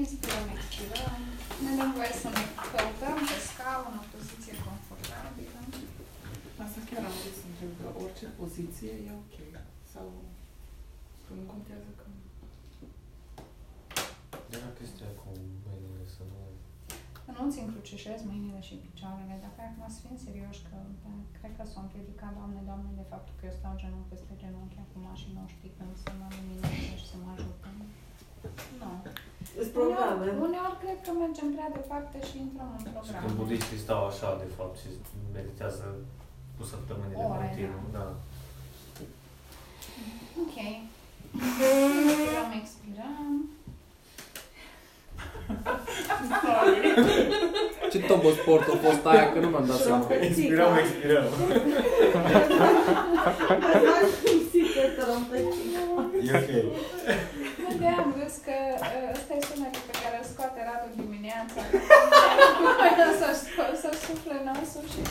Inspirăm, expirăm. Ne dăm voie să ne căutăm pe scaun, o poziție confortabilă. Asta chiar am vrut să întreb, că orice poziție e ok. Sau că nu contează că... Era chestia cu mâinile să nu... Să nu-ți încrucișezi mâinile și picioarele, dacă ai acum să fim serioși, că da, cred că s-o împiedicat, Doamne, Doamne, de faptul că eu stau genunchi peste genunchi acum și nu știi când să mă lumineze și să mă ajute. Nu. Sunt programe. Uneori, uneori cred că mergem prea departe și intrăm în Și când program. budiștii stau așa, de fapt, și meditează cu săptămâni de Ore, continuu, da. Ok. Inspirăm, expirăm. Ce tobă sport a fost aia, că nu mi-am dat seama. Expirăm, expirăm. E ok. Vedeam, vezi că uh, ăsta e sunetul pe care îl scoate Radu dimineața. să, sco- să sufle nasul și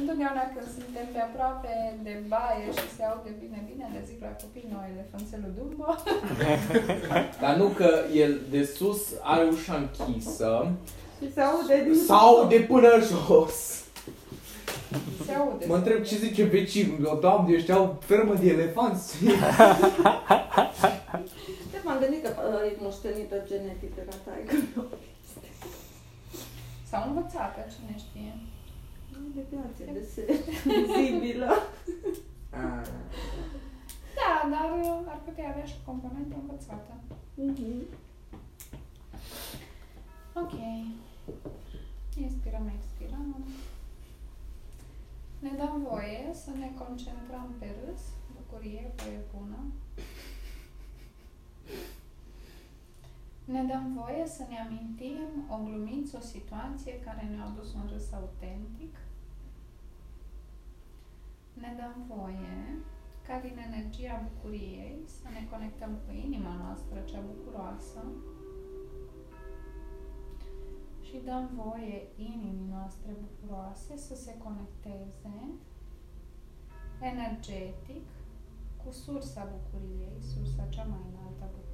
întotdeauna când suntem pe aproape de baie și se aude bine, bine, le zic la copii noi, elefanțelul Dumbo. Dar nu că el de sus are ușa închisă, Și se aude din sau de până jos. Se aude. Mă întreb ce zice vecinul meu, doamne, ăștia au fermă de elefanți. Ce m-am gândit că uh, e moștenită genetic de la taică. Sau învățată, cine știe. De viață de se vizibilă. Da, dar uh, ar putea avea și o componentă învățată. Mhm. Ok. Inspirăm, expirăm. Ne dăm voie să ne concentrăm pe râs, bucurie, voie bună. Ne dăm voie să ne amintim o glumiță, o situație care ne-a adus un râs autentic. Ne dăm voie ca din energia bucuriei să ne conectăm cu inima noastră cea bucuroasă și dăm voie inimii noastre bucuroase să se conecteze energetic cu sursa bucuriei, sursa cea mai înaltă a bucuriei, pe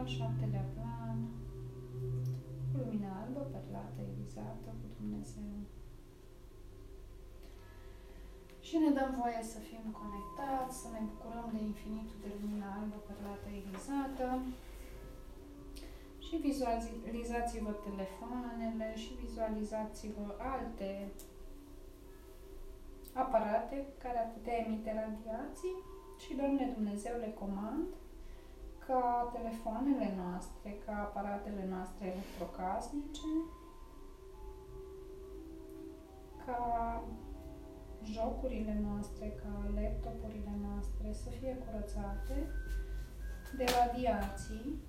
al șaptelea plan, cu lumina albă, perlată, irizată, cu Dumnezeu. Și ne dăm voie să fim conectați, să ne bucurăm de infinitul de lumină albă, perlată, irizată, și vizualizați-vă telefoanele și vizualizați-vă alte aparate care ar putea emite radiații și Doamne Dumnezeu le comand ca telefoanele noastre, ca aparatele noastre electrocasnice, ca jocurile noastre, ca laptopurile noastre să fie curățate de radiații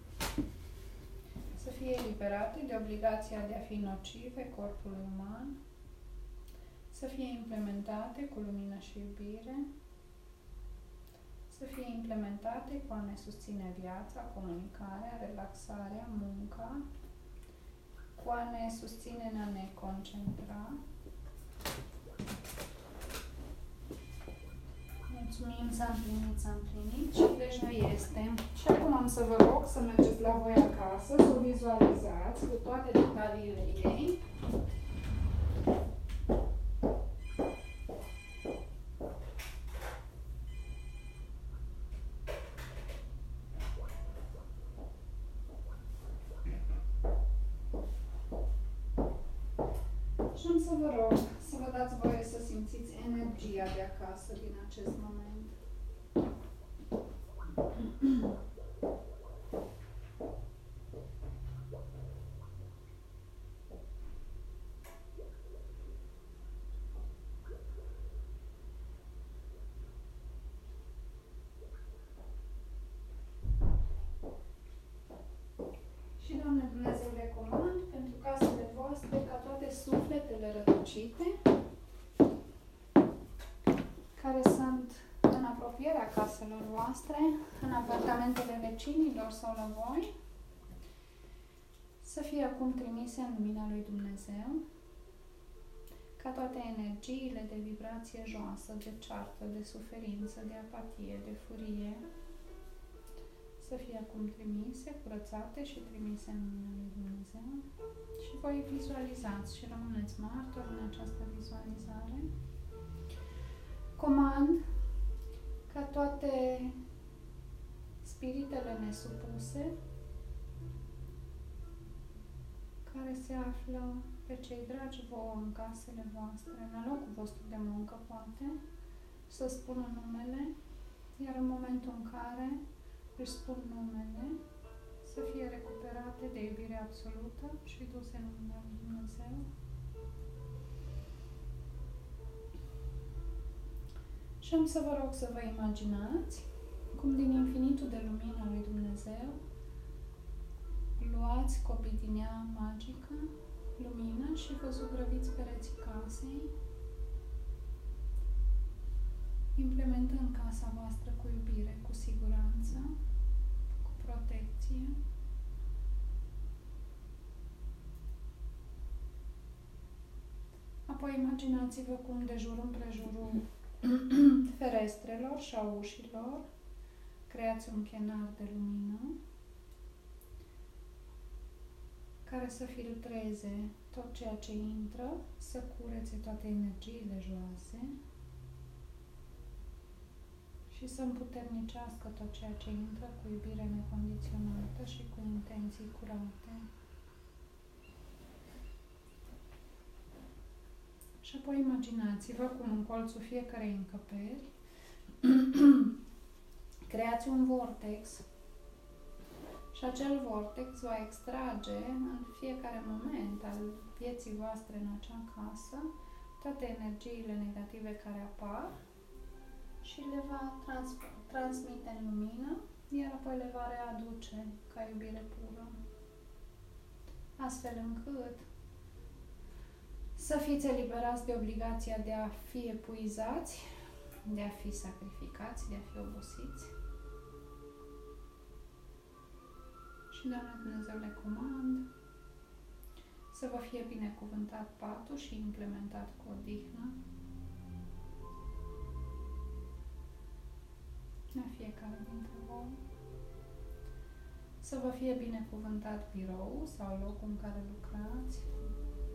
să fie eliberate de obligația de a fi nocive corpului uman, să fie implementate cu lumină și iubire, să fie implementate cu a ne susține viața, comunicarea, relaxarea, munca, cu a ne susține în a ne concentra. Mulțumim, s-a împlinit, s-a împlinit și deja este. Și acum am să vă rog să mergeți la voi acasă, să o vizualizați cu toate detaliile ei. Și am să vă rog să vă dați voie să simțiți energia de acasă din acest moment. Și, Doamne Dumnezeu, recomand pentru casele voastre ca toate sufletele rătăcite care sunt în apropierea caselor voastre, în apartamentele vecinilor sau la voi, să fie acum trimise în lumina lui Dumnezeu, ca toate energiile de vibrație joasă, de ceartă, de suferință, de apatie, de furie, să fie acum trimise, curățate și trimise în numele Lui Dumnezeu. Și voi vizualizați și rămâneți martori în această vizualizare. Comand ca toate spiritele nesupuse care se află pe cei dragi vouă în casele voastre, în locul vostru de muncă, poate, să spună numele, iar în momentul în care își spun numele, să fie recuperate de iubire absolută și duse în numele Lui Dumnezeu. Și am să vă rog să vă imaginați cum din infinitul de lumină lui Dumnezeu luați copii din ea magică, lumină și vă zugrăviți pereții casei, implementând casa voastră cu iubire, cu siguranță, cu protecție. Apoi imaginați-vă cum de jur împrejurul ferestrelor și a ușilor creați un chenar de lumină care să filtreze tot ceea ce intră, să curețe toate energiile joase și să împuternicească tot ceea ce intră cu iubire necondiționată și cu intenții curate. Și apoi imaginați-vă cum în colțul fiecarei încăperi creați un vortex și acel vortex va extrage în fiecare moment al vieții voastre în acea casă toate energiile negative care apar și le va trans- transmite în lumină, iar apoi le va readuce ca iubire pură. Astfel încât să fiți eliberați de obligația de a fi epuizați, de a fi sacrificați, de a fi obosiți. Și, Doamne Dumnezeu, le comand să vă fie binecuvântat patul și implementat cu odihnă. La fiecare dintre voi. Să vă fie binecuvântat birou sau locul în care lucrați,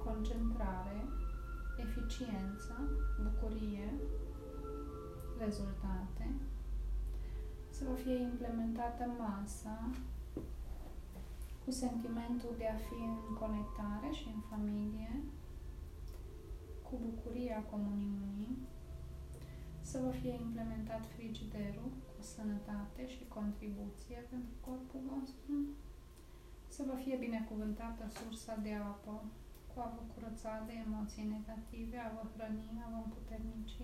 concentrare, eficiență, bucurie, rezultate. Să vă fie implementată masa cu sentimentul de a fi în conectare și în familie, cu bucuria comuniunii, să vă fie implementat frigiderul cu sănătate și contribuție pentru corpul vostru, să vă fie binecuvântată sursa de apă cu a vă curăța de emoții negative, a vă hrăni, a vă împuternici.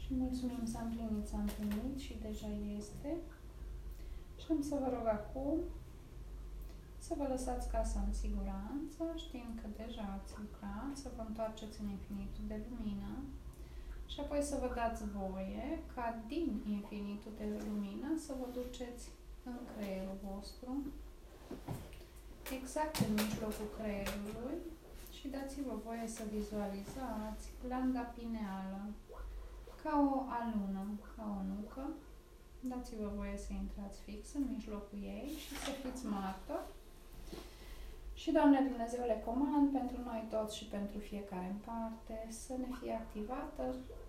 Și mulțumim să împlinit, să împlinit și deja este. Și am să vă rog acum să vă lăsați casa în siguranță, știind că deja ați lucrat, să vă întoarceți în infinitul de lumină și apoi să vă dați voie ca din infinitul de lumină să vă duceți în creierul vostru, exact în mijlocul creierului și dați-vă voie să vizualizați glanda pineală ca o alună, ca o nucă. Dați-vă voie să intrați fix în mijlocul ei și să fiți martori. Și, Doamne Dumnezeu, le comand pentru noi toți și pentru fiecare în parte să ne fie activată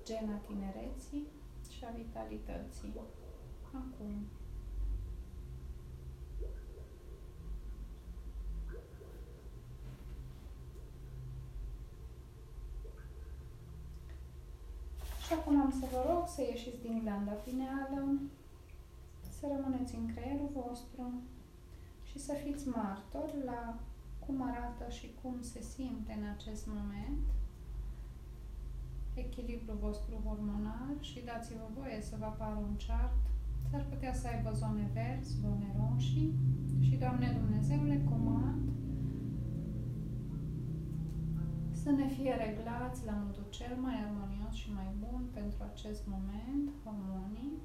gena tinereții și a vitalității. Acum. Și acum am să vă rog să ieșiți din glanda pineală, să rămâneți în creierul vostru și să fiți martori la cum arată și cum se simte în acest moment echilibrul vostru hormonal și dați-vă voie să vă apară un chart. S-ar putea să aibă zone verzi, zone roșii și, Doamne Dumnezeu, le comand să ne fie reglați la modul cel mai armonios adecvat și mai bun pentru acest moment, hormonii,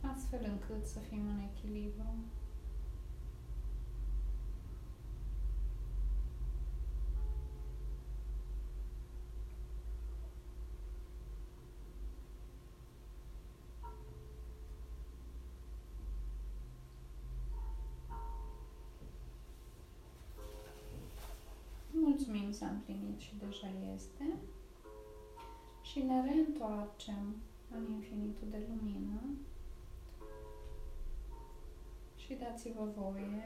astfel încât să fim în echilibru. mulțumim s-a împlinit și deja este. Și ne reîntoarcem în infinitul de lumină și dați-vă voie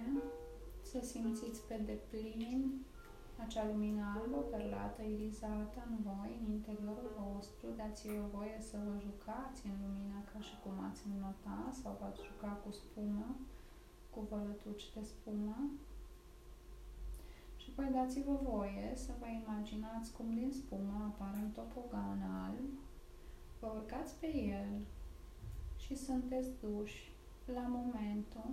să simțiți pe deplin acea lumină albă, perlată, irizată în voi, în interiorul vostru. Dați-vă voie să vă jucați în lumina ca și cum ați înnota sau v-ați juca cu spumă, cu vălătuci de spumă. Și apoi dați-vă voie să vă imaginați cum din spumă apare un topogan alb, vă urcați pe el și sunteți duși la momentul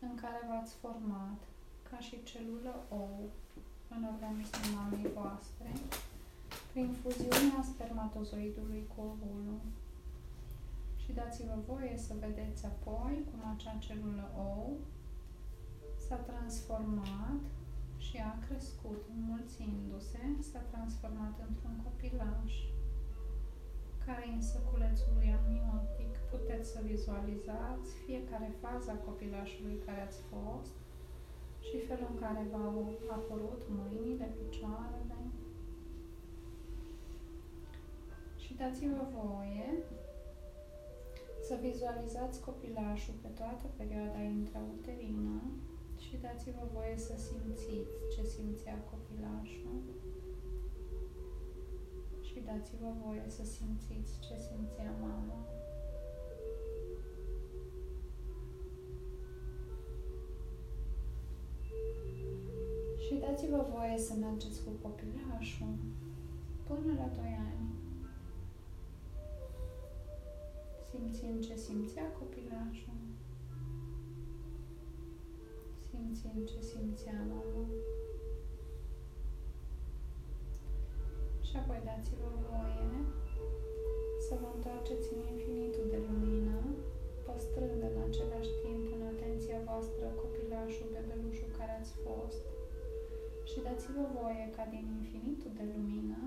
în care v-ați format ca și celulă ou în organismul mamei voastre prin fuziunea spermatozoidului cu ovulul. Și dați-vă voie să vedeți apoi cum acea celulă ou s-a transformat și a crescut, înmulțindu-se, s-a transformat într-un copilaș care în săculețul lui amniotic puteți să vizualizați fiecare fază a copilașului care ați fost și felul în care v-au apărut mâinile, picioarele. Și dați-vă voie să vizualizați copilașul pe toată perioada intrauterină și dați-vă voie să simțiți ce simțea copilașul și dați-vă voie să simțiți ce simțea mama. Și dați-vă voie să mergeți cu copilașul până la 2 ani. Simțind ce simțea copilașul. Simțind ce simțea mama. Și apoi dați-vă voie să vă întoarceți în infinitul de lumină, păstrând în același timp în atenția voastră copilașul, bebelușul care ați fost. Și dați-vă voie ca din infinitul de lumină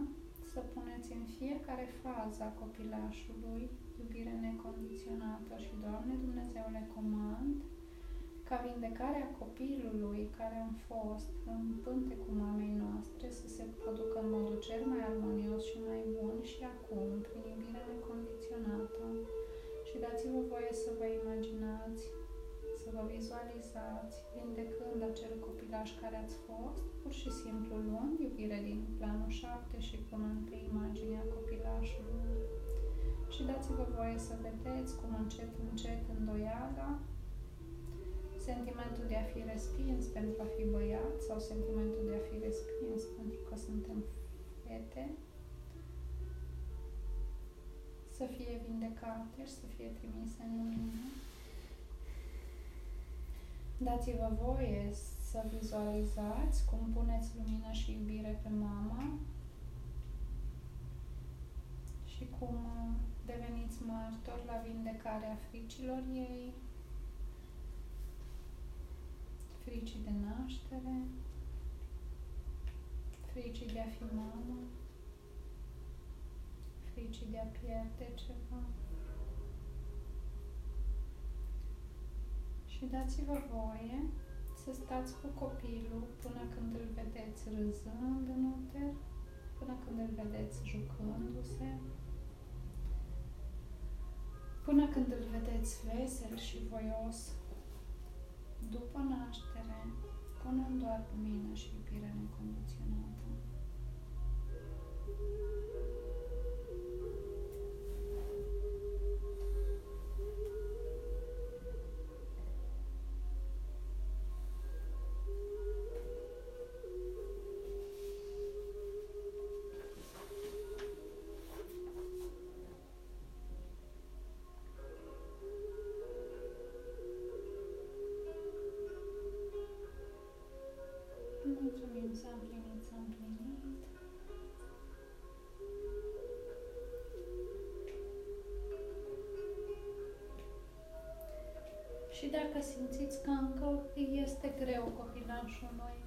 să puneți în fiecare fază a copilașului iubire necondiționată și, Doamne Dumnezeule, comand ca vindecarea copilului care am fost în pântecul mamei noastre să se producă în modul cel mai armonios și mai bun și acum, prin iubire necondiționată. Și dați-vă voie să vă imaginați, să vă vizualizați, vindecând acel copilaș care ați fost, pur și simplu luând iubire din planul 7 și punând pe imaginea copilașului. Și dați-vă voie să vedeți cum încet, încet îndoiala sentimentul de a fi respins pentru a fi băiat sau sentimentul de a fi respins pentru că suntem fete să fie vindecate și să fie trimise în lumină. Dați-vă voie să vizualizați cum puneți lumină și iubire pe mama și cum deveniți martor la vindecarea fricilor ei, fricii de naștere, fricii de a fi mamă, fricii de a pierde ceva. Și dați-vă voie să stați cu copilul până când îl vedeți râzând în uter, până când îl vedeți jucându-se, până când îl vedeți vesel și voios după naștere, până doar lumină și iubire necondiționată. Dacă simțiți că încă este greu copilașului,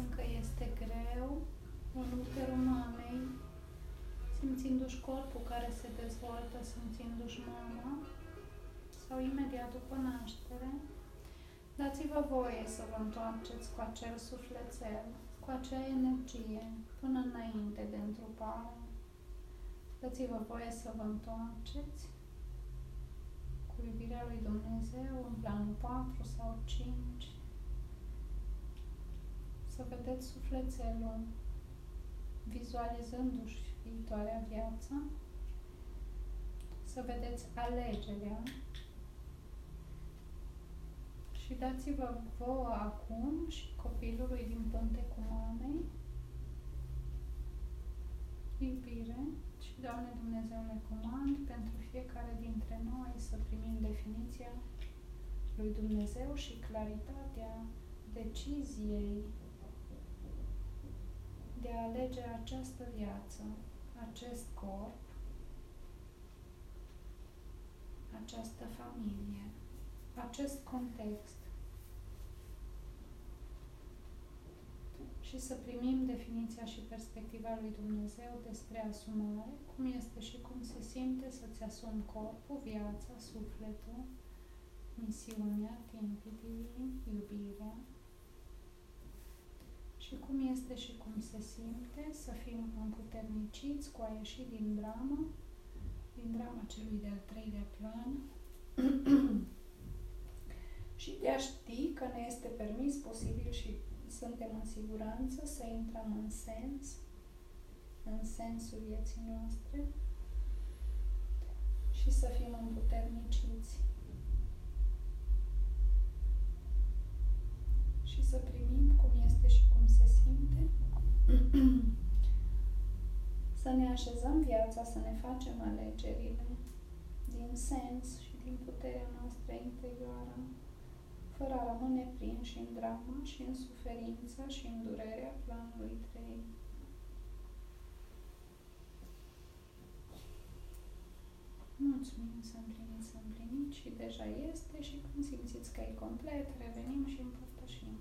încă este greu în uterul mamei, simțindu-și corpul care se dezvoltă, simțindu-și mama, sau imediat după naștere, dați-vă voie să vă întoarceți cu acel sufletel cu acea energie până înainte de întrupare. Dați-vă voie să vă întoarceți cu iubirea lui Dumnezeu în planul 4 sau 5. Să vedeți sufletelul vizualizându-și viitoarea viață, să vedeți alegerea și dați-vă vouă acum și copilului din Pânte cu Mamei iubire și, Doamne Dumnezeule, comand pentru fiecare dintre noi să primim definiția lui Dumnezeu și claritatea deciziei de a alege această viață, acest corp, această familie, acest context și să primim definiția și perspectiva lui Dumnezeu despre asumare, cum este și cum se simte să-ți asumi corpul, viața, sufletul, misiunea, timpul divin, iubirea, și cum este și cum se simte să fim împuterniciți cu a ieși din dramă, din drama celui de-al treilea plan. Și de a ști că ne este permis, posibil și suntem în siguranță să intrăm în sens, în sensul vieții noastre și să fim împuterniciți. Și să primim cum este și cum se simte, să ne așezăm viața, să ne facem alegerile din sens și din puterea noastră interioară fără a rămâne prinși în dramă și în suferință și în durerea planului 3. Mulțumim, să împlinit, să împlinit și deja este și când simțiți că e complet, revenim și împărtășim.